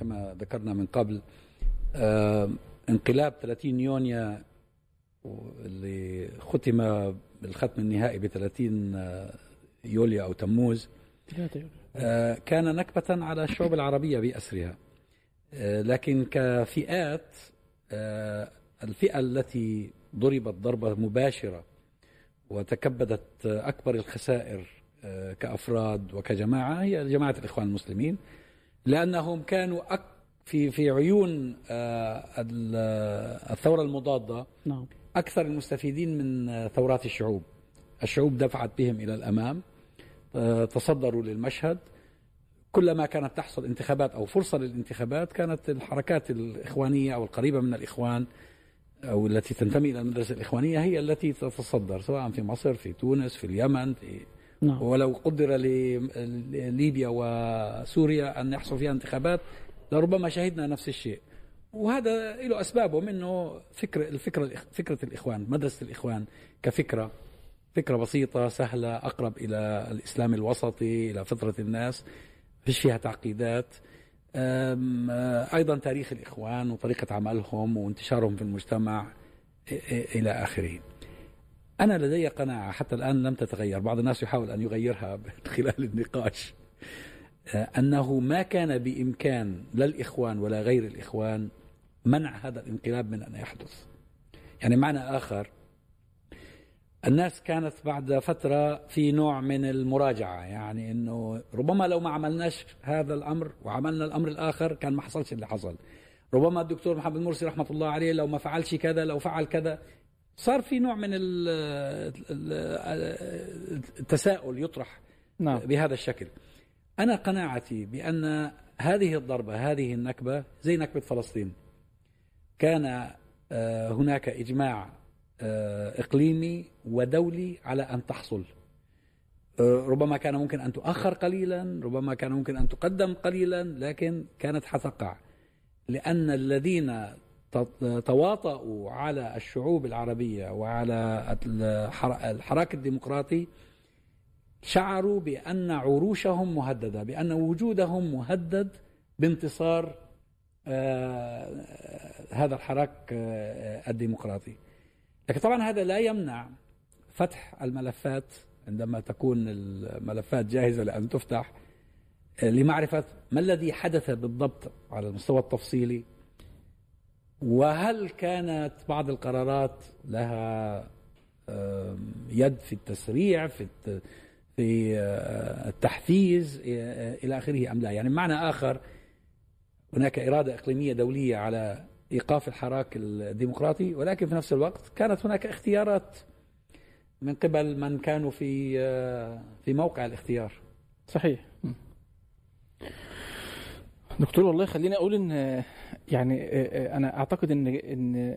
كما ذكرنا من قبل آه، انقلاب 30 يونيو اللي ختم بالختم النهائي ب 30 يوليو أو تموز آه، كان نكبة على الشعوب العربية بأسرها. آه، لكن كفئات آه، الفئة التي ضربت ضربة مباشرة وتكبدت أكبر الخسائر كأفراد وكجماعة هي جماعة الإخوان المسلمين. لأنهم كانوا في في عيون الثورة المضادة نعم. أكثر المستفيدين من ثورات الشعوب الشعوب دفعت بهم إلى الأمام تصدروا للمشهد كلما كانت تحصل انتخابات أو فرصة للانتخابات كانت الحركات الإخوانية أو القريبة من الإخوان أو التي تنتمي إلى المدرسة الإخوانية هي التي تتصدر سواء في مصر في تونس في اليمن في نعم. ولو قدر لليبيا وسوريا أن يحصل فيها انتخابات لربما شهدنا نفس الشيء. وهذا له أسبابه منه فكر الفكرة فكرة الإخوان مدرسة الإخوان كفكرة فكرة بسيطة سهلة أقرب إلى الإسلام الوسطي إلى فطرة الناس فيش فيها تعقيدات. أيضا تاريخ الإخوان وطريقة عملهم وانتشارهم في المجتمع إلى آخره. أنا لدي قناعة حتى الآن لم تتغير. بعض الناس يحاول أن يغيرها خلال النقاش. أنه ما كان بإمكان لا الإخوان ولا غير الإخوان منع هذا الانقلاب من أن يحدث. يعني معنى آخر الناس كانت بعد فترة في نوع من المراجعة. يعني إنه ربما لو ما عملناش هذا الأمر وعملنا الأمر الآخر كان ما حصلش اللي حصل. ربما الدكتور محمد مرسي رحمة الله عليه لو ما فعلش كذا لو فعل كذا صار في نوع من التساؤل يطرح نعم. بهذا الشكل. أنا قناعتي بأن هذه الضربة هذه النكبة زي نكبة فلسطين. كان آه، هناك إجماع آه، إقليمي ودولي على أن تحصل. آه، ربما كان ممكن أن تؤخر قليلا ربما كان ممكن أن تقدم قليلا لكن كانت حتقع. لأن الذين تواطؤوا على الشعوب العربية وعلى الحراك الديمقراطي شعروا بأن عروشهم مهددة بأن وجودهم مهدد بانتصار آه، هذا الحراك الديمقراطي. لكن طبعا هذا لا يمنع فتح الملفات عندما تكون الملفات جاهزة لأن تفتح لمعرفة ما الذي حدث بالضبط على المستوى التفصيلي وهل كانت بعض القرارات لها يد في التسريع في في آه، التحفيز آه، إلى آخره أم لا؟ يعني بمعنى آخر هناك إرادة إقليمية دولية على إيقاف الحراك الديمقراطي ولكن في نفس الوقت كانت هناك اختيارات من قبل من كانوا في في موقع الاختيار. صحيح. دكتور والله خليني أقول إن يعني أنا أعتقد إن إن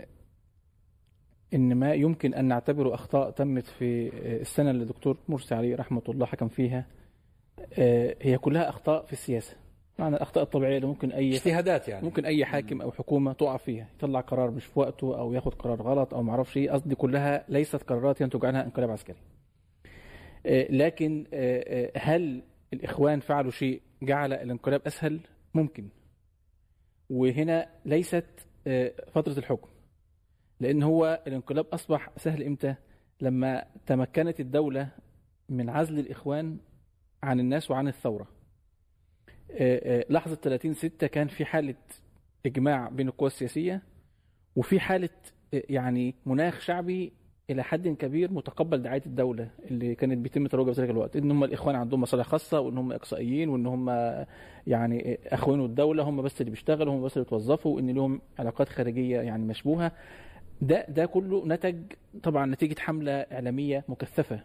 إن ما يمكن أن نعتبره أخطاء تمت في السنة اللي الدكتور مرسي عليه رحمة الله حكم فيها هي كلها أخطاء في السياسة. معنى الأخطاء الطبيعية اللي ممكن أي اجتهادات يعني. ممكن أي حاكم أو حكومة تقع فيها يطلع قرار مش في وقته أو ياخد قرار غلط أو ما أعرفش إيه. قصدي كلها ليست قرارات ينتج عنها انقلاب عسكري. آه، لكن آه، آه، هل الإخوان فعلوا شيء جعل الانقلاب أسهل؟ ممكن. وهنا ليست فترة الحكم لأن هو الانقلاب أصبح سهل إمتى؟ لما تمكنت الدولة من عزل الإخوان عن الناس وعن الثورة. آه، آه، لحظة 30 6 كان في حالة إجماع بين القوى السياسية وفي حالة آه، يعني مناخ شعبي إلى حد كبير متقبل دعاية الدولة اللي كانت بيتم ترويجها في ذلك الوقت إن هم الإخوان عندهم مصالح خاصة وإن هم إقصائيين وإن هم يعني أخوانوا الدولة هم بس اللي بيشتغلوا هم بس اللي بيتوظفوا وإن لهم علاقات خارجية يعني مشبوهة. ده ده كله نتج طبعا نتيجة حملة إعلامية مكثفة.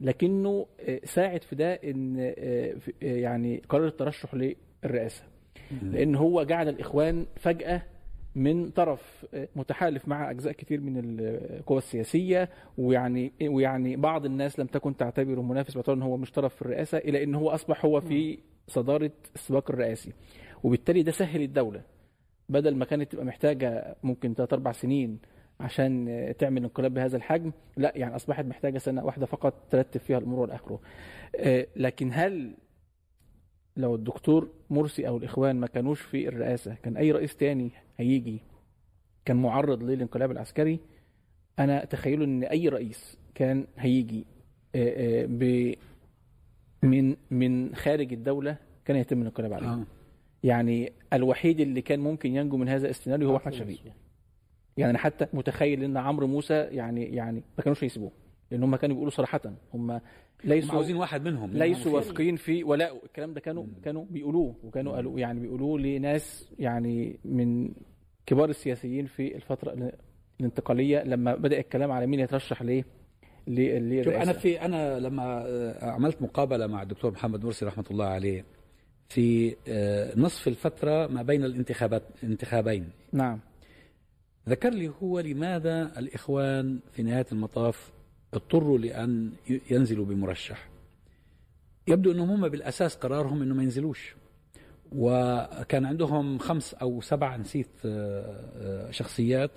لكنه ساعد في ده إن يعني قرر الترشح للرئاسة. لأن هو جعل الإخوان فجأة من طرف متحالف مع أجزاء كتير من القوى السياسية ويعني ويعني بعض الناس لم تكن تعتبره منافس باعتبار ان هو مش طرف في الرئاسة إلى إن هو أصبح هو في صدارة السباق الرئاسي. وبالتالي ده سهل الدولة. بدل ما كانت تبقى محتاجة ممكن ثلاث أربع سنين عشان تعمل انقلاب بهذا الحجم لا يعني أصبحت محتاجة سنة واحدة فقط ترتب فيها الأمور والى اخره آه، لكن هل لو الدكتور مرسي أو الإخوان ما كانوش في الرئاسة كان أي رئيس تاني هيجي كان معرض للانقلاب العسكري أنا أتخيل إن أي رئيس كان هيجي آه، آه، ب من من خارج الدولة كان يتم الانقلاب عليه. آه. يعني الوحيد اللي كان ممكن ينجو من هذا السيناريو هو أحمد شفيق يعني أنا حتى متخيل إن عمرو موسى يعني يعني ما كانوش هيسيبوه. لأن هم كانوا بيقولوا صراحة. هم ليسوا عاوزين واحد منهم ليسوا واثقين في ولاء. الكلام ده كانوا كانوا بيقولوه وكانوا قالوا يعني بيقولوه لناس يعني من كبار السياسيين في الفترة الانتقالية لما بدأ الكلام على مين يترشح ليه شوف أنا في أنا لما عملت مقابلة مع الدكتور محمد مرسي رحمة الله عليه في آه، نصف الفترة ما بين الانتخابات انتخابين نعم. ذكر لي هو لماذا الإخوان في نهاية المطاف اضطروا لأن ينزلوا بمرشح. يبدو إنهم هم بالأساس قرارهم إنه ما ينزلوش. وكان عندهم خمس أو سبع نسيت آه، آه، شخصيات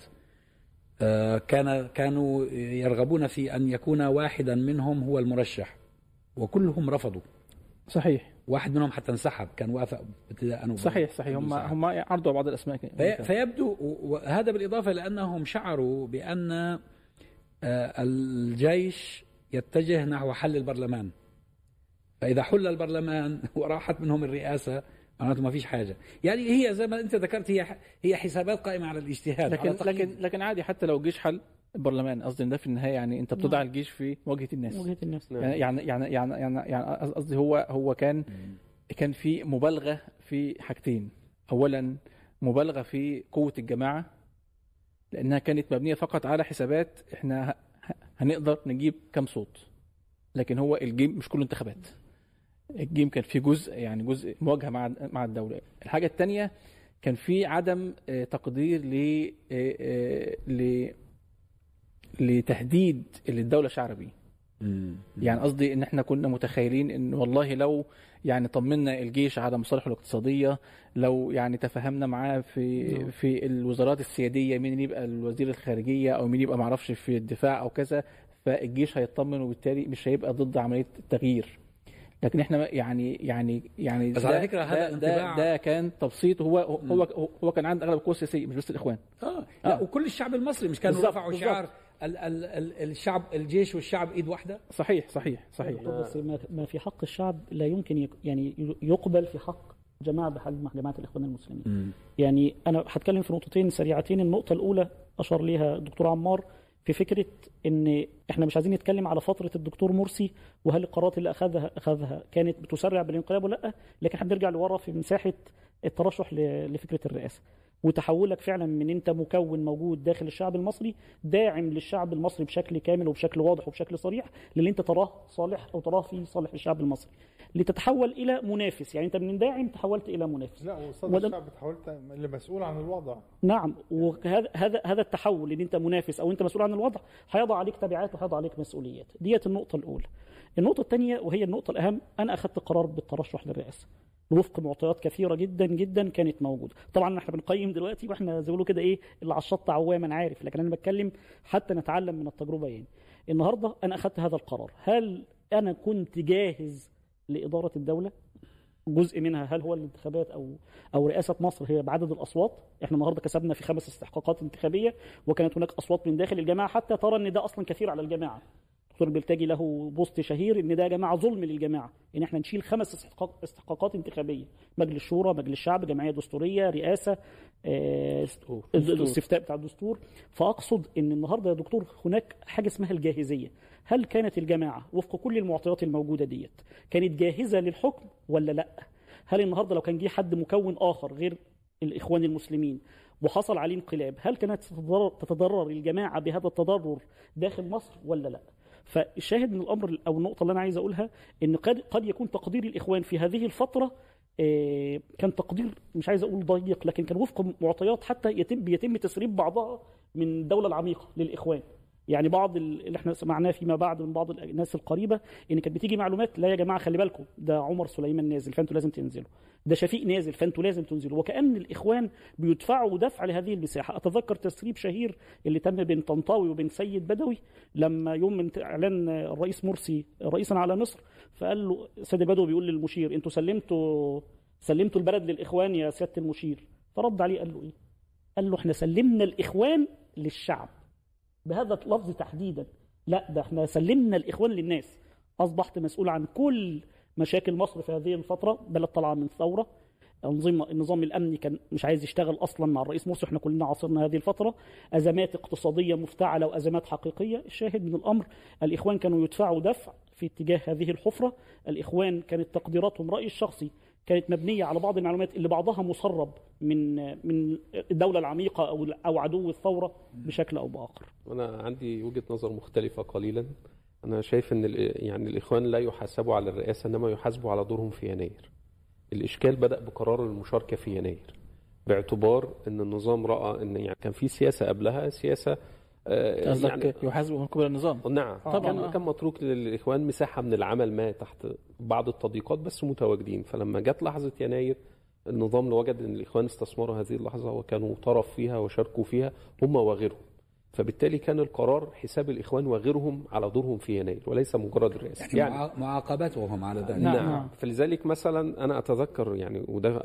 آه، كان كانوا يرغبون في أن يكون واحدا منهم هو المرشح. وكلهم رفضوا. صحيح. واحد منهم حتى انسحب كان وافق ابتداء صحيح صحيح. هم هم عرضوا بعض الأسماء. في فيبدو وهذا بالإضافة لأنهم شعروا بأن الجيش يتجه نحو حل البرلمان. فإذا حل البرلمان وراحت منهم الرئاسة معناته ما فيش حاجة. يعني هي زي ما أنت ذكرت هي هي حسابات قائمة على الاجتهاد لكن على لكن لكن عادي حتى لو الجيش حل البرلمان قصدي ده في النهاية يعني أنت بتضع نعم. الجيش في مواجهه الناس. مواجهه الناس. يعني يعني يعني يعني يعني, يعني قصدي هو هو كان كان في مبالغة في حاجتين. اولا مبالغة في قوة الجماعة. لأنها كانت مبنية فقط على حسابات إحنا هنقدر نجيب كم صوت. لكن هو الجيم مش كله انتخابات الجيم كان فيه جزء يعني جزء مواجهة مع مع الدولة. الحاجة الثانية كان في عدم آه، تقدير ل آه، آه، ل لتهديد اللي الدولة شعر بيه. يعني قصدي إن إحنا كنا متخيلين إن والله لو يعني طمنا الجيش على مصالحه الاقتصادية لو يعني تفهمنا معاه في نعم. في الوزارات السيادية مين يبقى الوزير الخارجية أو مين يبقى معرفش في الدفاع أو كذا فالجيش هيطمن وبالتالي مش هيبقى ضد عملية التغيير. لكن إحنا يعني يعني يعني بس على فكرة هذا ده, ده كان تبسيط هو هو هو كان عند أغلب القوى السياسية مش بس الإخوان. آه. لا آه. وكل الشعب المصري مش كانوا رفعوا شعار. ال ال ال الشعب الجيش والشعب إيد واحدة؟ صحيح صحيح صحيح. بس ما في حق الشعب لا يمكن يعني يقبل في حق جماعة بحجم جماعة الإخوان المسلمين. م. يعني أنا هتكلم في نقطتين سريعتين. النقطة الأولى أشار ليها الدكتور عمار في فكرة إن إحنا مش عايزين نتكلم على فترة الدكتور مرسي وهل القرارات اللي أخذها أخذها كانت بتسرع بالانقلاب ولا لأ لكن إحنا بنرجع لورا في مساحة الترشح لفكرة الرئاسة. وتحولك فعلا من أنت مكون موجود داخل الشعب المصري داعم للشعب المصري بشكل كامل وبشكل واضح وبشكل صريح للي أنت تراه صالح أو تراه في صالح الشعب المصري. لتتحول إلى منافس يعني أنت من داعم تحولت إلى منافس. لا وصدر الشعب تحولت لمسؤول عن الوضع. نعم وهذا هذا هذا التحول إن أنت منافس أو أنت مسؤول عن الوضع هيضع عليك تبعات وهيضع عليك مسؤوليات. ديت النقطة الأولى. النقطة الثانية وهي النقطة الأهم أنا أخذت قرار بالترشح للرئاسة. وفق معطيات كثيرة جدا جدا كانت موجودة. طبعا إحنا بنقيم دلوقتي وإحنا زي ما كده إيه اللي على الشط عواما عارف لكن أنا بتكلم حتى نتعلم من التجربة يعني. النهارده أنا اخذت هذا القرار. هل أنا كنت جاهز لإدارة الدولة؟ جزء منها هل هو الانتخابات أو أو رئاسة مصر هي بعدد الأصوات؟ إحنا النهارده كسبنا في خمس استحقاقات انتخابية وكانت هناك أصوات من داخل الجماعة حتى ترى إن ده أصلا كثير على الجماعة. دكتور بلتاجي له بوست شهير إن ده يا جماعة ظلم للجماعة. إن إحنا نشيل خمس استحقاق استحقاقات انتخابية. مجلس شورى مجلس شعب جمعية دستورية رئاسة آه الاستفتاء بتاع الدستور. فأقصد إن النهارده يا دكتور هناك حاجة اسمها الجاهزية. هل كانت الجماعة وفق كل المعطيات الموجودة ديت كانت جاهزة للحكم ولا لأ؟ هل النهارده لو كان جه حد مكون آخر غير الإخوان المسلمين وحصل عليه انقلاب هل كانت تتضرر الجماعة بهذا التضرر داخل مصر ولا لأ؟ فالشاهد من الأمر أو النقطة اللي أنا عايز أقولها إن قد قد يكون تقدير الإخوان في هذه الفترة آه، كان تقدير مش عايز أقول ضيق لكن كان وفق معطيات حتى يتم بيتم تسريب بعضها من الدولة العميقة للإخوان. يعني بعض اللي إحنا سمعناه فيما بعد من بعض الناس القريبة إن كانت بتيجي معلومات لا يا جماعة خلي بالكم ده عمر سليمان نازل فأنتوا لازم تنزلوا. ده شفيق نازل فأنتوا لازم تنزلوا. وكأن الإخوان بيدفعوا دفع لهذه المساحة. أتذكر تسريب شهير اللي تم بين طنطاوي وبين سيد بدوي لما يوم من إعلان الرئيس مرسي رئيسا على مصر فقال له سيد بدوي بيقول للمشير أنتوا سلمتوا سلمتوا البلد للإخوان يا سيادة المشير. فرد عليه قال له إيه؟ قال له إحنا سلمنا الإخوان للشعب. بهذا اللفظ تحديدا. لا ده إحنا سلمنا الإخوان للناس. أصبحت مسؤول عن كل مشاكل مصر في هذه الفترة. بلد طالعه من ثورة. النظام النظام الامني كان مش عايز يشتغل أصلا مع الرئيس مرسي إحنا كلنا عاصرنا هذه الفترة. أزمات اقتصادية مفتعلة وأزمات حقيقية. الشاهد من الأمر الإخوان كانوا يدفعوا دفع في اتجاه هذه الحفرة. الإخوان كانت تقديراتهم رأيي الشخصي. كانت مبنية على بعض المعلومات اللي بعضها مسرب من من الدولة العميقة أو أو عدو الثورة بشكل أو بآخر. أنا عندي وجهة نظر مختلفة قليلا. أنا شايف إن يعني الإخوان لا يحاسبوا على الرئاسة إنما يحاسبوا على دورهم في يناير. الإشكال بدأ بقرار المشاركة في يناير باعتبار إن النظام رأى إن يعني كان في سياسة قبلها سياسة يعني يحاسبوا من قبل النظام. نعم. طبعا. كان, كان متروك للإخوان مساحة من العمل ما تحت بعض التضييقات بس متواجدين. فلما جت لحظة يناير النظام وجد إن الإخوان استثمروا هذه اللحظة وكانوا طرف فيها وشاركوا فيها هم وغيرهم. فبالتالي كان القرار حساب الإخوان وغيرهم على دورهم في يناير وليس مجرد الرئاسه يعني, يعني معاقبتهم على ذلك. نعم, نعم. فلذلك مثلا أنا أتذكر يعني وده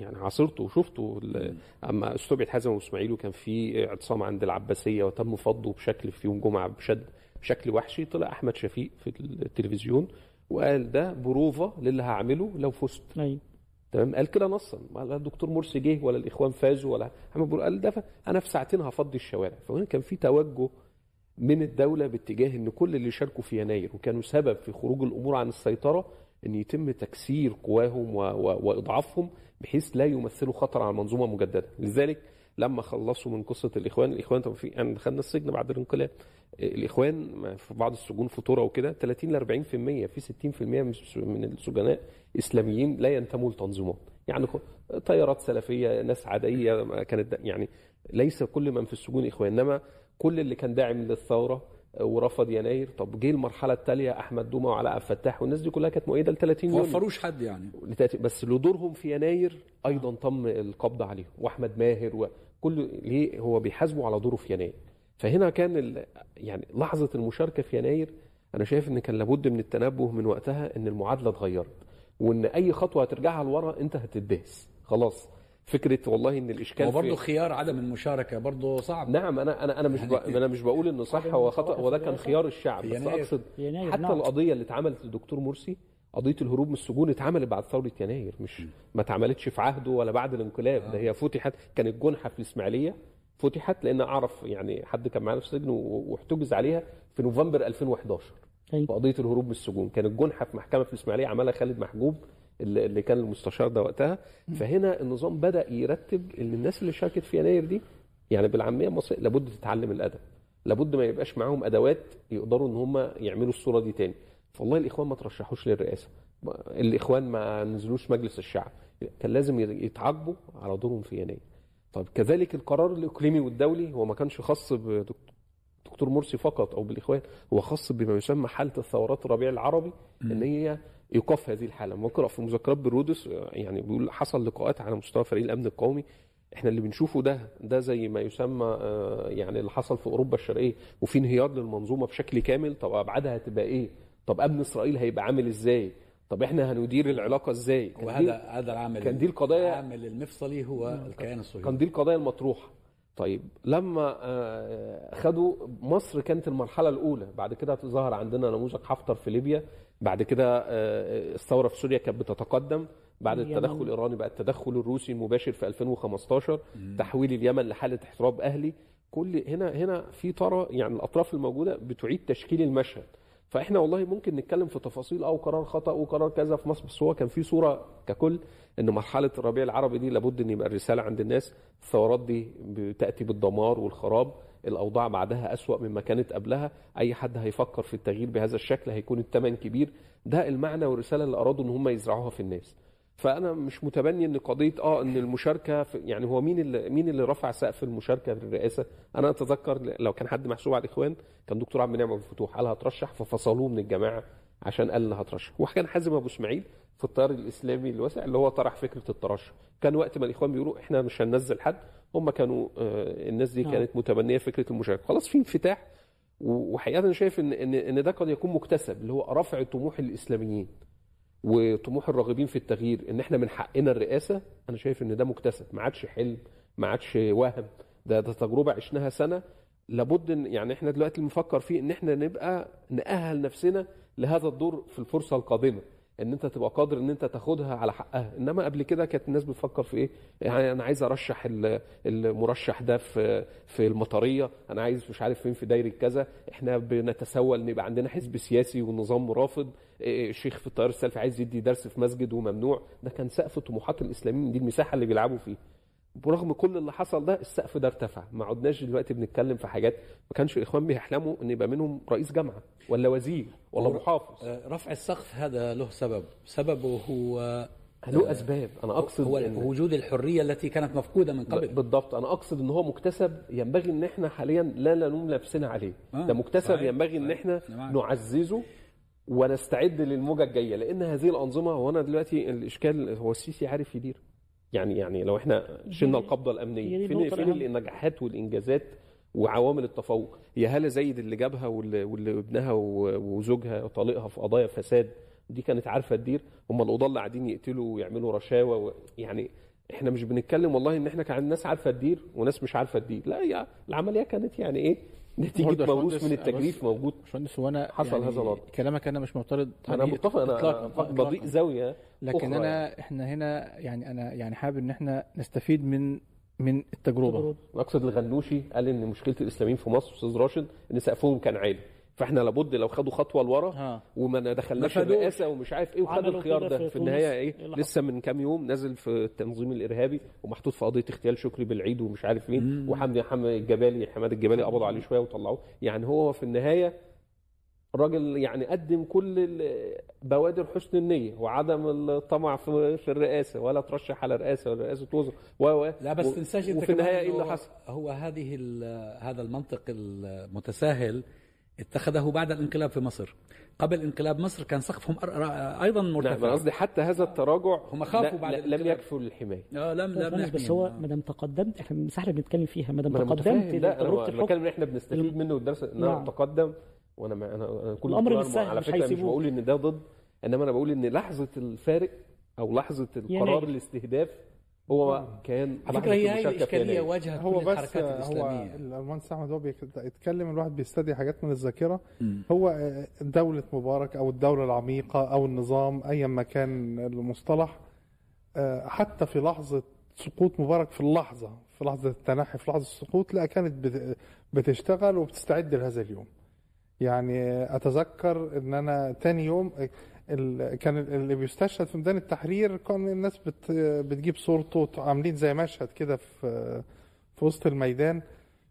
يعني عاصرته وشفته أما استبعد حازم واسماعيل وكان في اعتصام عند العباسية وتم فضه بشكل في يوم جمعة بشد بشكل وحشي طلع أحمد شفيق في التلفزيون وقال ده بروفا للي هعمله لو فزت. أيوه. تمام؟ قال كده نصا. لا الدكتور مرسي جه ولا الإخوان فازوا ولا محمد بور قال ده أنا في ساعتين هفضي الشوارع. فهنا كان في توجه من الدولة باتجاه إن كل اللي شاركوا في يناير وكانوا سبب في خروج الأمور عن السيطرة إن يتم تكسير قواهم. وإضعافهم بحيث لا يمثلوا خطر على المنظومة مجددا لذلك لما خلصوا من قصة الإخوان الإخوان طب في يعني دخلنا السجن بعد الانقلاب. الإخوان في بعض السجون فطوره وكده 30 ل 40% في 60% من السجناء إسلاميين لا ينتموا لتنظيمات يعني تيارات سلفية ناس عادية كانت يعني ليس كل من في السجون إخوان. إنما كل اللي كان داعم للثورة ورفض يناير. طب جه المرحلة التالية أحمد دومه وعلاء عبد الفتاح والناس دي كلها كانت مؤيدة ل 30 يوم. ما وفروش حد يعني. بس لدورهم في يناير أيضا تم القبض عليهم. وأحمد ماهر وكل ليه هو بيحاسبوا على دوره في يناير. فهنا كان يعني لحظة المشاركة في يناير أنا شايف إن كان لابد من التنبه من وقتها إن المعادلة اتغيرت وإن أي خطوة هترجعها لورا أنت هتدبس خلاص. فكرة والله إن الإشكال وبرضه خيار عدم المشاركة برضه صعب. نعم أنا أنا أنا مش يعني أنا مش بقول إنه صح هو خطأ هو ده كان خيار الشعب. بس أقصد حتى. القضية اللي اتعملت للدكتور مرسي قضية الهروب من السجون اتعملت بعد ثورة يناير مش ما اتعملتش في عهده ولا بعد الانقلاب آه. ده هي فتحت كانت جنحة في الإسماعيلية فتحت لأن أعرف يعني حد كان معانا في السجن واحتجز عليها في نوفمبر 2011 أيوة. في قضية الهروب من السجون. كانت جنحة في محكمة في الإسماعيلية عملها خالد محجوب اللي كان المستشار ده وقتها. فهنا النظام بدأ يرتب إن الناس اللي شاركت في يناير دي يعني بالعامية المصريه لابد تتعلم الأدب. لابد ما يبقاش معاهم أدوات يقدروا إن هم يعملوا الصورة دي تاني. فالله الإخوان ما ترشحوش للرئاسة. الإخوان ما نزلوش مجلس الشعب. كان لازم يتعاقبوا على دورهم في يناير. طيب كذلك القرار الإقليمي والدولي هو ما كانش خاص بدكتور مرسي فقط أو بالإخوان هو خاص بما يسمى حالة الثورات الربيع العربي إن هي ايقاف هذه الحالة. بقرأ في مذكرات بالرودس يعني بيقول حصل لقاءات على مستوى فريق الأمن القومي. إحنا اللي بنشوفه ده ده زي ما يسمى يعني اللي حصل في أوروبا الشرقية. وفي انهيار للمنظومة بشكل كامل. طب أبعادها هتبقى إيه؟ طب أمن إسرائيل هيبقى عامل إزاي؟ طب إحنا هندير العلاقة إزاي؟ وهذا هذا العامل كان دي القضايا العامل المفصلي هو الكيان الصهيوني. كان دي القضايا المطروحة. طيب لما خدوا مصر كانت المرحلة الأولى. بعد كده ظهر عندنا نموذج حفتر في ليبيا. بعد كده الثوره في سوريا كانت بتتقدم. بعد التدخل الإيراني بقى التدخل الروسي المباشر في 2015 مم. تحويل اليمن لحالة احتراب أهلي. كل هنا هنا في ترى يعني الأطراف الموجودة بتعيد تشكيل المشهد. فإحنا والله ممكن نتكلم في تفاصيل أو قرار خطأ وقرار كذا في مصر بس هو كان في صورة ككل إن مرحلة الربيع العربي دي لابد إن يبقى الرسالة عند الناس الثورات دي بتأتي بالدمار والخراب الأوضاع بعدها أسوأ مما كانت قبلها أي حد هيفكر في التغيير بهذا الشكل هيكون الثمن كبير. ده المعنى والرسالة اللي أرادوا إن هم يزرعوها في الناس. فأنا مش متبني إن قضية آه إن المشاركة في يعني هو مين اللي مين اللي رفع سقف المشاركة في الرئاسة؟ أنا أتذكر لو كان حد محسوب على الإخوان كان دكتور عبد المنعم أبو الفتوح قال هترشح ففصلوه من الجماعة عشان قال هترشح. وكان حازم أبو إسماعيل في التيار الإسلامي الواسع اللي هو طرح فكرة الترشح. كان وقت ما الإخوان بيقولوا إحنا مش هننزل حد هم كانوا آه، الناس دي نعم. كانت متبنية فكرة المشاركة. خلاص في انفتاح وحقيقة أنا شايف ان إن ده قد يكون مكتسب اللي هو رفع طموح الإسلاميين. وطموح الراغبين في التغيير إن إحنا من حقنا الرئاسة أنا شايف إن ده مكتسب ما عادش حلم ما عادش وهم. ده ده تجربة عشناها سنة. لابد إن يعني إحنا دلوقتي بنفكر فيه إن إحنا نبقى نأهل نفسنا لهذا الدور في الفرصة القادمة. إن أنت تبقى قادر إن أنت تاخدها على حقها. إنما قبل كده كانت الناس بتفكر في إيه؟ يعني أنا عايز أرشح ال- المرشح ده في في المطرية. أنا عايز مش عارف فين في دايرة كذا. إحنا بنتسول ان يبقى عندنا حزب سياسي ونظام رافض إيه، الشيخ في التيار السلفي عايز يدي درس في مسجد وممنوع. ده كان سقف طموحات الإسلاميين دي المساحة اللي بيلعبوا فيها برغم كل اللي حصل ده السقف ده ارتفع. ما عدناش دلوقتي بنتكلم في حاجات ما كانش الإخوان بيحلموا إن يبقى منهم رئيس جامعة ولا وزير ولا محافظ. آه، رفع السقف هذا له سبب. سببه هو له أسباب. أنا أقصد هو إن- وجود الحرية التي كانت مفقودة من قبل. بالضبط. أنا أقصد إن هو مكتسب ينبغي إن إحنا حاليا لا نلوم نفسنا عليه. آه، ده مكتسب صحيح، ينبغي إن. إحنا. نعززه ونستعد للموجة الجاية لأن هذه الأنظمة هو أنا دلوقتي الإشكال هو السيسي عارف يدير. يعني يعني لو إحنا شلنا القبضة الأمنية فين فين. النجاحات والإنجازات وعوامل التفوق؟ هي هاله زايد اللي جابها واللي, واللي ابنها وزوجها وطليقها في قضايا فساد دي كانت عارفة تدير. هم القضاة اللي قاعدين يقتلوا ويعملوا رشاوى و... يعني إحنا مش بنتكلم والله إن إحنا كان ناس عارفة تدير وناس مش عارفة تدير. لا هي العملية كانت يعني إيه؟ نتيجه موروث من التجريف موجود باشمهندس هو أنا حصل هذا الوضع. كلامك أنا مش معترض أنا عليه متفق أنا. بضيء زاوية لكن أنا يعني. إحنا هنا يعني أنا يعني حابب إن إحنا نستفيد من من التجربة اقصد الغنوشي قال إن مشكلة الإسلاميين في مصر أستاذ راشد إن سقفهم كان عالي فاحنا لابد لو خدوا خطوة لورا وما دخلناش. الرئاسه ومش عارف إيه وخدوا الخيار ده في في النهاية. إيه لسه من كام يوم نازل في التنظيم الإرهابي ومحطوط في قضية اغتيال شكري بالعيد ومش عارف مين وحمدي حمد الجبالي حماد الجبالي قبضوا عليه شوية وطلعوه يعني هو في النهاية الراجل يعني قدم كل بوادر حسن النية وعدم الطمع في في الرئاسة ولا ترشح على رئاسة ولا رئاسة وزراء و و لا بس تنساش انت وفي النهاية إيه اللي حصل؟ هو هذه هذا المنطق المتساهل اتخذه بعد الانقلاب في مصر قبل انقلاب مصر كان سقفهم أيضا نعم مرتفع أنا قصدي حتى هذا التراجع هم خافوا لا- بعد لا- لم. يكفوا للحمايه آه لم لم بس نحميهم. هو آه. ما دام تقدمت إحنا المساحه اللي بنتكلم فيها ما دام تقدمت لا أنا الحكم بتكلم إن إحنا بنستفيد منه الدرس إن أنا نعم. اتقدم وأنا ما أنا كل مش سهل، على مش فكرة مش هيسيبوه. بقول إن ده ضد إنما أنا بقول إن لحظة الفارق أو لحظة القرار يناير. الاستهداف هو كان على فكرة هي في الإشكالية. واجهت هو كل بس الحركات هو الإسلامية المهندس احمد هو بيتكلم الواحد بيستدعي حاجات من الذاكرة. هو دولة مبارك أو الدولة العميقة أو النظام أيا ما كان المصطلح آه، حتى في لحظة سقوط مبارك في اللحظة في لحظة التنحي في لحظة السقوط لا كانت بت- بتشتغل وبتستعد لهذا اليوم يعني أتذكر إن أنا تاني يوم كان اللي بيستشهد في ميدان التحرير كان الناس بت بتجيب صورته عاملين زي مشهد كده في في وسط الميدان.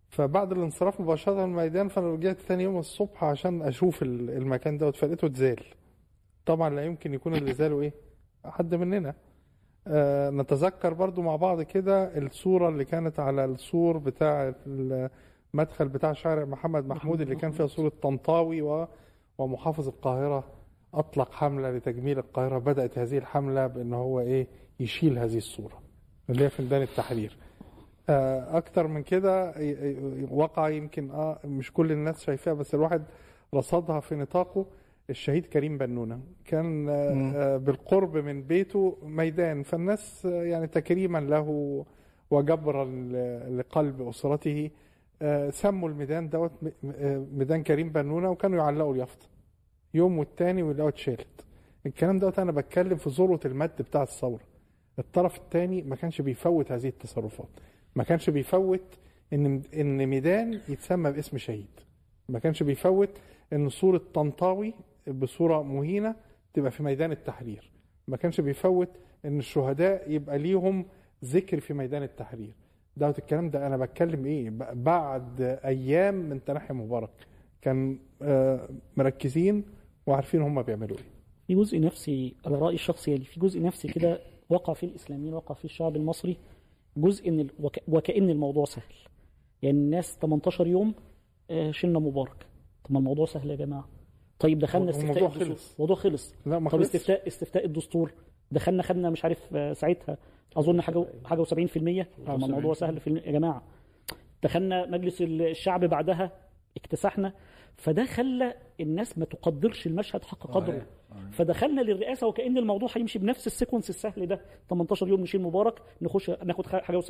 فبعد الانصراف مباشرة من الميدان فأنا رجعت تاني يوم الصبح عشان أشوف ال- المكان دوت فلقيته اتزال. طبعا لا يمكن يكون اللي زاله إيه؟ حد مننا. آه نتذكر برضو مع بعض كده الصورة اللي كانت على السور بتاع المدخل بتاع شارع محمد محمود اللي كان فيها صورة طنطاوي ومحافظ القاهرة. أطلق حملة لتجميل القاهرة بدأت هذه الحملة بأن هو إيه يشيل هذه الصورة اللي هي في ميدان التحرير. آه، أكتر من كده وقع يمكن آه مش كل الناس شايفاها بس الواحد رصدها في نطاقه الشهيد كريم بنونة. كان آه، آه، بالقرب من بيته ميدان فالناس آه، يعني تكريما له وجبرا لقلب أسرته. آه، سموا الميدان دوت آه، ميدان كريم بنونة وكانوا يعلقوا اليافطة. يوم والتاني ويلاقوا اتشالت الكلام دوت أنا بتكلم في ذروة المد بتاع الثورة. الطرف الثاني ما كانش بيفوت هذه التصرفات. ما كانش بيفوت إن إن ميدان يتسمى باسم شهيد. ما كانش بيفوت إن صورة طنطاوي بصورة مهينة تبقى في ميدان التحرير. ما كانش بيفوت إن الشهداء يبقى ليهم ذكر في ميدان التحرير. دوت الكلام ده أنا بتكلم إيه؟ بعد أيام من تنحي مبارك. كان آه، مركزين وعارفين هم بيعملوا إيه. في جزء نفسي على رأيي الشخصي يعني في جزء نفسي كده وقع فيه الإسلاميين وقع فيه الشعب المصري جزء ال... وك... وكأن الموضوع سهل. يعني الناس 18 يوم آه، شلنا مبارك. طب ما الموضوع سهل يا جماعة. طيب دخلنا استفتاء الموضوع الدستور. خلص. الموضوع خلص. لا ما طب خلصش. استفتاء استفتاء الدستور. دخلنا خدنا مش عارف آه، ساعتها أظن حاجة حاجة و70% طب ما الموضوع سهل في يا جماعة. دخلنا مجلس الشعب بعدها اكتسحنا فده خلى الناس ما تقدرش المشهد حق قدره. فدخلنا للرئاسة وكأن الموضوع هيمشي بنفس السيكونس السهل ده. 18 يوم نشيل مبارك نخش ناخد حاجة و70%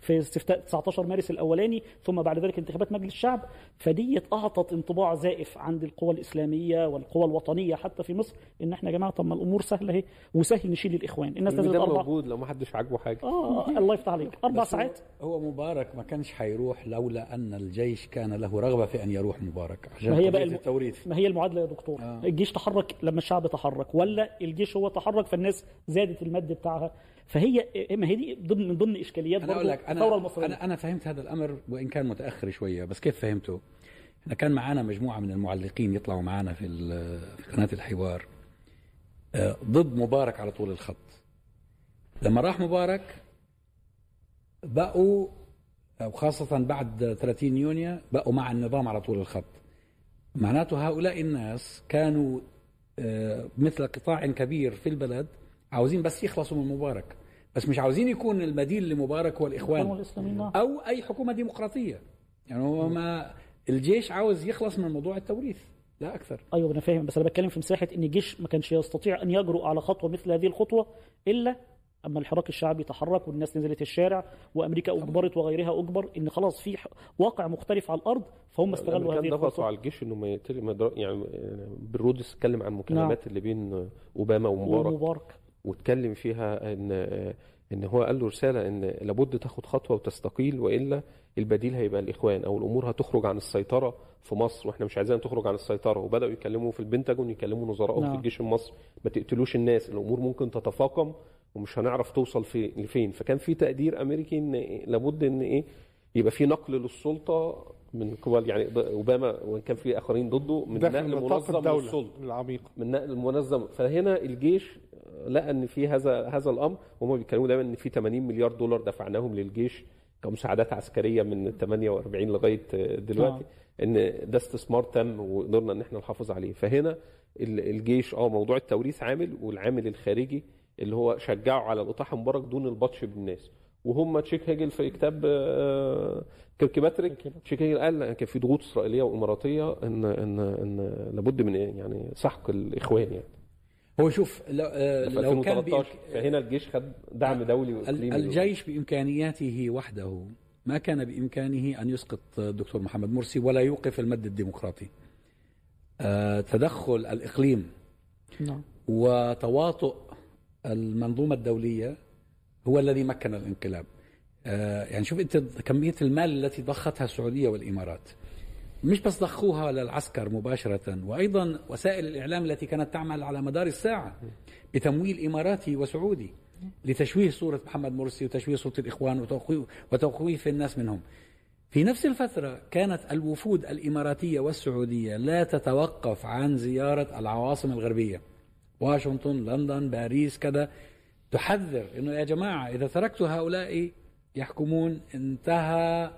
في استفتاء 19 مارس الأولاني ثم بعد ذلك انتخابات مجلس الشعب. فديت أعطت انطباع زائف عند القوى الإسلامية والقوى الوطنية حتى في مصر إن إحنا يا جماعة طب ما الأمور سهلة أهي وسهل نشيل الإخوان. الناس نزلت أربع موجود لو ما حدش عاجبه حاجة. آه الله يفتح عليك. أربع ساعات. هو مبارك ما كانش حيروح لولا أن الجيش كان له رغبة في أن يروح مبارك عشان ما هي بقى الم- التوريث. ما هي المعادلة يا دكتور. آه. الجيش تحرك لما الشعب تحرك ولا الجيش هو تحرك فالناس زادت المد بتاعها. فهي ما هي دي ضمن من ضمن إشكاليات برضو أقول لك الثورة أنا المصرية. أنا أنا فهمت هذا الأمر وإن كان متأخر شوية بس كيف فهمته؟ إحنا كان معنا مجموعة من المعلقين يطلعوا معنا في في قناة الحوار آه، ضد مبارك على طول الخط. لما راح مبارك بقوا وخاصة بعد 30 يونيو بقوا مع النظام على طول الخط. معناته هؤلاء الناس كانوا مثل قطاع كبير في البلد عاوزين بس يخلصوا من مبارك. بس مش عاوزين يكون البديل لمبارك هو والاسلاميين نعم. أو أي حكومة ديمقراطية. يعني هو ما الجيش عاوز يخلص من موضوع التوريث لا أكثر. أيوه أنا فاهم بس أنا بتكلم في مساحة إن الجيش ما كانش يستطيع أن يجرؤ على خطوة مثل هذه الخطوة إلا أما الحراك الشعبي تحرك والناس نزلت الشارع وأمريكا أجبرت وغيرها أجبر إن خلاص في واقع مختلف على الأرض فهم استغلوا هذه ضغطوا على الجيش إنه ما يعني بالرودس اتكلم عن المكالمات اللي بين أوباما ومبارك ومبارك واتكلم فيها ان إن هو قال له رسالة إن لابد تاخد خطوة وتستقيل وإلا البديل هيبقى الإخوان أو الأمور هتخرج عن السيطرة في مصر وإحنا مش عايزينها تخرج عن السيطرة. وبدأوا يكلموا في البنتاجون يكلموا نظرائهم نعم. في الجيش المصري. ما تقتلوش الناس الأمور ممكن تتفاقم. ومش هنعرف توصل في لفين. فكان في تقدير أمريكي إن لابد إن إيه يبقى في نقل للسلطة من قبل يعني أوباما وإن كان في آخرين ضده من نقل منظم للسلطة. العميقة من نقل منظم. فهنا الجيش لقى إن في هذا هذا الأمر وهم بيتكلموا دايما إن في 80 مليار دولار دفعناهم للجيش كمساعدات عسكرية من 48 لغاية دلوقتي. إن ده استثمار تم وقدرنا إن إحنا نحافظ عليه. فهنا ال- الجيش آه موضوع التوريث عامل والعامل الخارجي اللي هو شجعوا على الاطاحة مبارك دون البطش بالناس. وهم Chuck Hagel في كتاب آه، كيركباتريك Chuck Hagel قال كان في ضغوط إسرائيلية وإماراتية إن إن إن لابد من إيه؟ يعني سحق الإخوان يعني. هو شوف لو, آه لو كان 2013 بإمك... فهنا الجيش خد دعم دولي وإقليمي. الجيش بإمكانياته وحده ما كان بإمكانه أن يسقط الدكتور محمد مرسي ولا يوقف المد الديمقراطي. آه، تدخل الإقليم نعم. وتواطؤ المنظومة الدولية هو الذي مكن الانقلاب. آه، يعني شوف أنت كمية المال التي ضختها السعودية والإمارات. مش بس ضخوها للعسكر مباشرة وأيضا وسائل الإعلام التي كانت تعمل على مدار الساعة بتمويل إماراتي وسعودي لتشويه صورة محمد مرسي وتشويه صورة الإخوان وتخويف وتخويف الناس منهم. في نفس الفترة كانت الوفود الإماراتية والسعودية لا تتوقف عن زيارة العواصم الغربية. واشنطن لندن باريس كذا تحذر إنه يا جماعة إذا تركتوا هؤلاء يحكمون انتهى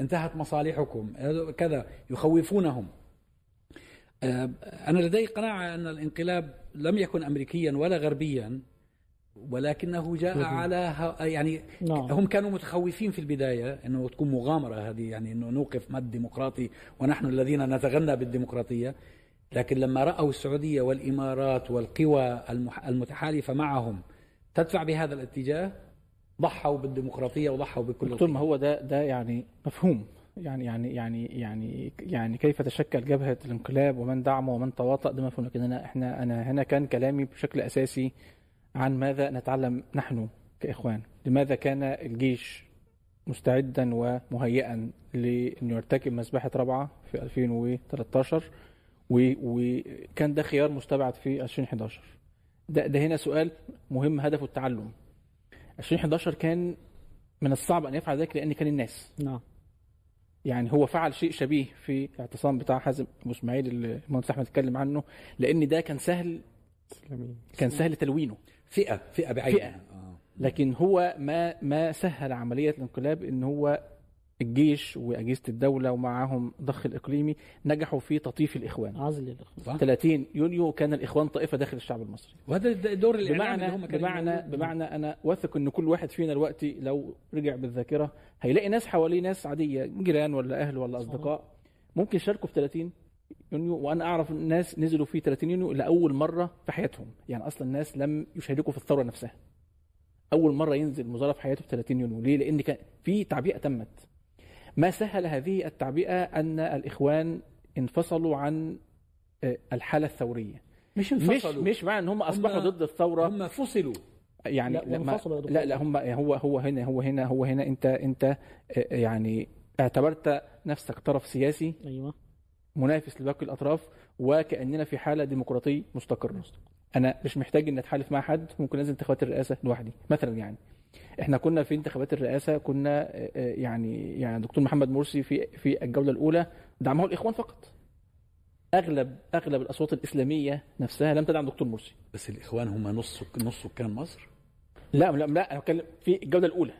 انتهت مصالحكم كذا يخوفونهم آه، أنا لدي قناعة أن الانقلاب لم يكن امريكيا ولا غربيا ولكنه جاء على يعني نعم. هم كانوا متخوفين في البداية إنه تكون مغامرة هذه يعني إنه نوقف مد ديمقراطي ونحن الذين نتغنى بالديمقراطية لكن لما رأوا السعودية والإمارات والقوى المتحالفة معهم تدفع بهذا الاتجاه؟ ضحوا بالديمقراطية وضحوا بكل دكتور ما. هو ده ده يعني مفهوم. يعني يعني يعني يعني يعني كيف تشكل جبهة الانقلاب ومن دعمه ومن تواطأ؟ ده مفهوم. لكن أنا إحنا أنا هنا كان كلامي بشكل أساسي عن ماذا نتعلم نحن كإخوان. لماذا كان الجيش مستعدا ومهيئا لأنه يرتكب مذبحة رابعة في 2013 و- وكان ده خيار مستبعد في 2011 ده ده هنا سؤال مهم هدفه التعلم. 2011 كان من الصعب أن يفعل ذلك لأن كان الناس. نعم. يعني هو فعل شيء شبيه في الاعتصام بتاع حازم أبو إسماعيل اللي المهندس أحمد اتكلم عنه لأن ده كان سهل كان سهل تلوينه. فئة فئة بعينها فئة. آه. لكن هو ما ما سهل عملية الانقلاب إن هو الجيش وأجهزة الدولة ومعاهم ضخ الإقليمي نجحوا في تطييف الإخوان. عزل الإخوان. صح. 30 يونيو كان الإخوان طائفة داخل الشعب المصري. وهذا دور الاعلام بمعنى اللي هم بمعنى. بمعنى أنا واثق إن كل واحد فينا دلوقتي لو رجع بالذاكرة هيلاقي ناس حواليه ناس عادية جيران ولا أهل ولا أصدقاء ممكن يشاركوا في 30 يونيو. وأنا أعرف ناس نزلوا في 30 يونيو لأول مرة في حياتهم. يعني أصلا الناس لم يشاركوا في الثورة نفسها. أول مرة ينزل مظاهرة في حياته في 30 يونيو. ليه؟ لأن كان في تعبئة تمت. ما سهل هذه التعبئة أن الإخوان انفصلوا عن آه، الحالة الثورية. مش مش انفصلوا. مش معنى إن هم أصبحوا هم- ضد الثورة. هم فصلوا. يعني لا، لا, ما وانفصلوا يا دكتور. لا لا هم هو هو هنا هو هنا هو هنا. أنت أنت آه، يعني اعتبرت نفسك طرف سياسي. أيوه. منافس لباقي الأطراف وكأننا في حالة ديمقراطية مستقرة. أنا مش محتاج ان أتحالف مع حد. ممكن أنزل انتخابات الرئاسة لوحدي مثلا يعني. إحنا كنا في انتخابات الرئاسة كنا آه، آه، يعني يعني دكتور محمد مرسي في في الجولة الأولى دعمه الإخوان فقط. أغلب أغلب الأصوات الإسلامية نفسها لم تدعم دكتور مرسي. بس الإخوان هم نص نص سكان مصر؟ لا لا لا أنا بتكلم في الجولة الأولى.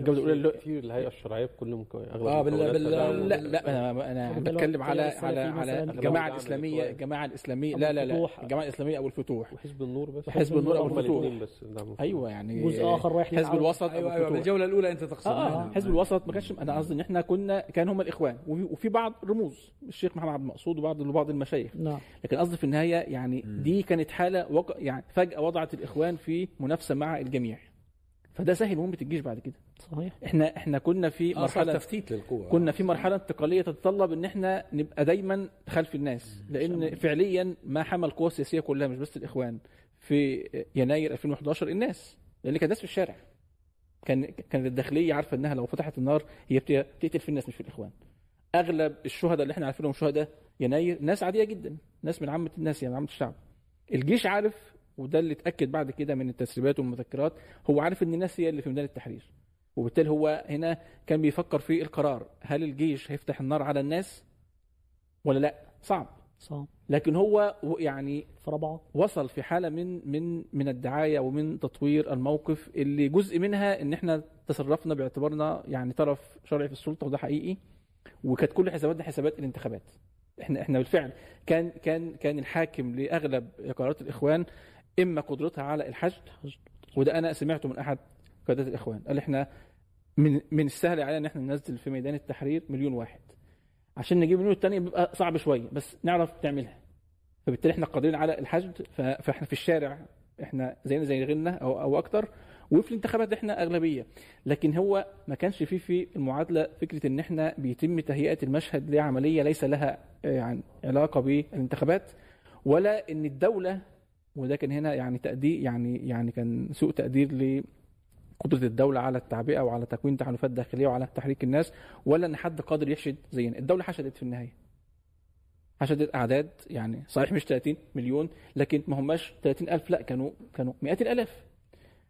الجوله الاولى اللي في الهيئه الشرعيه بكل مكون أغلب آه، بال- بال- لا لا أنا أنا بتكلم على على على؟ الجماعة الإسلامية. الجماعة الإسلامية لا لا لا. الجماعة الإسلامية أبو الفتوح وحزب النور بس وحزب النور هم الفتوح. الاثنين بس اللي دعموا أيوه يعني جزء آخر رايح حزب. الوسط أيوه أيوه الفتوح. بالجولة الأولى أنت تقصد آه. آه حزب الوسط ما كانش أنا قصدي إن إحنا كنا كان هم الإخوان وفي, وفي بعض رموز الشيخ محمد عبد المقصود وبعض بعض المشايخ نعم لكن قصدي في النهاية يعني دي كانت حالة وق... يعني فجأة وضعت الإخوان في منافسة مع الجميع فده سهل مهمه الجيش بعد كده. صحيح. إحنا إحنا كنا في آه، مرحلة تفتيت للقوى كنا في مرحلة انتقالية تتطلب إن إحنا نبقى دايما خلف الناس لأن فعليا ما حمل القوى السياسية كلها مش بس الإخوان في يناير 2011 الناس لأن كان الناس في الشارع. كان كان الداخلية عارفة إنها لو فتحت النار هي بت- بتقتل في الناس مش في الإخوان. أغلب الشهداء اللي إحنا عارفينهم شهداء يناير ناس عادية جدا ناس من عامة الناس يعني عامة الشعب. الجيش عارف وده اللي اتأكد بعد كده من التسريبات والمذكرات هو عارف إن الناس هي اللي في ميدان التحرير وبالتالي هو هنا كان بيفكر في القرار هل الجيش هيفتح النار على الناس ولا لأ؟ صعب. صح لكن هو يعني في رابعه وصل في حالة من من من الدعاية ومن تطوير الموقف اللي جزء منها إن إحنا تصرفنا باعتبارنا يعني طرف شرعي في السلطة وده حقيقي. وكانت كل حساباتنا حسابات الانتخابات. إحنا إحنا بالفعل كان كان كان الحاكم لأغلب قرارات الإخوان إما قدرتها على الحشد وده أنا سمعته من أحد قيادات الإخوان قال إحنا من من السهل علينا إن إحنا ننزل في ميدان التحرير مليون واحد. عشان نجيب مليون الثانية بيبقى صعب شوية بس نعرف نعملها. فبالتالي إحنا قادرين على الحشد فإحنا في الشارع إحنا زينا زي غيرنا أو أو أكتر وفي الانتخابات إحنا أغلبية. لكن هو ما كانش فيه في المعادلة فكرة إن إحنا بيتم تهيئة المشهد لعملية ليس لها يعني علاقة بالانتخابات ولا إن الدولة وده كان هنا يعني تقدير يعني يعني كان سوء تقدير لقدرة الدولة على التعبئة وعلى تكوين تحالفات داخلية وعلى تحريك الناس ولا إن حد قادر يحشد زينا. الدولة حشدت في النهاية. حشدت أعداد يعني صحيح مش 30 مليون لكن ما هماش 30 ألف لا كانوا كانوا مئات الالاف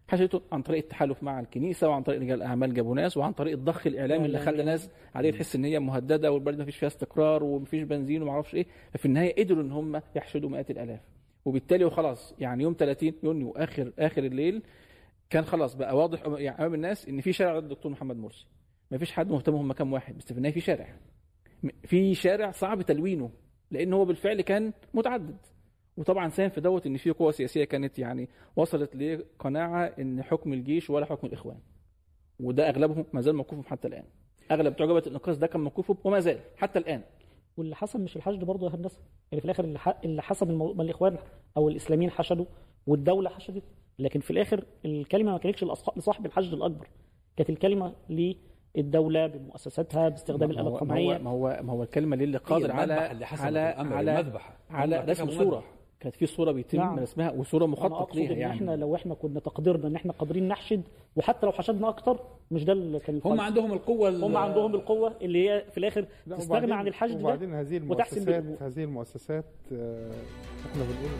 حشدته عن طريق التحالف مع الكنيسة وعن طريق رجال الاعمال جابوا ناس وعن طريق الضخ الإعلامي اللي خلى ناس عليه تحس إن هي مهددة والبلد ما فيش فيها استقرار ومفيش بنزين وما أعرفش إيه. ففي النهاية قدروا إن هم يحشدوا مئات الالاف وبالتالي وخلاص يعني يوم 30 يونيو آخر آخر الليل كان خلاص بقى واضح يعني أمام الناس إن في شارع ضد الدكتور محمد مرسي. ما فيش حد مهتم هم كام واحد بس في النهاية في شارع. في شارع صعب تلوينه لأن هو بالفعل كان متعدد. وطبعا ساهم في دوت إن في قوى سياسية كانت يعني وصلت لقناعة إن حكم الجيش ولا حكم الإخوان. وده أغلبهم ما زال موقفهم حتى الآن. أغلب بتوع الانقاذ ده كان موقفهم وما زال حتى الآن. واللي حسم مش الحشد برضه يا هندسة. يعني في الآخر اللي, ح... اللي حسم المو... ما الإخوان أو الإسلاميين حشدوا والدولة حشدت. لكن في الآخر الكلمة ما كانتش لصاحب الحشد الأكبر. كانت الكلمة للدولة بمؤسساتها باستخدام الاله القمعيه هو ما هو, ما هو الكلمة للي قادر على على على على هم رسم صورة. كانت في صورة بيتم نعم. رسمها وصورة مخطط ليها يعني إحنا لو إحنا كنا تقديرنا إن إحنا قادرين نحشد وحتى لو حشدنا أكتر مش ده اللي كان هم. عندهم القوة ال- هم عندهم القوة اللي هي في الآخر لا، تستغنى وبعدين- عن الحشد ده وبعدين هذه وتحسن المؤسسات. هذه المؤسسات آه، إحنا بنقول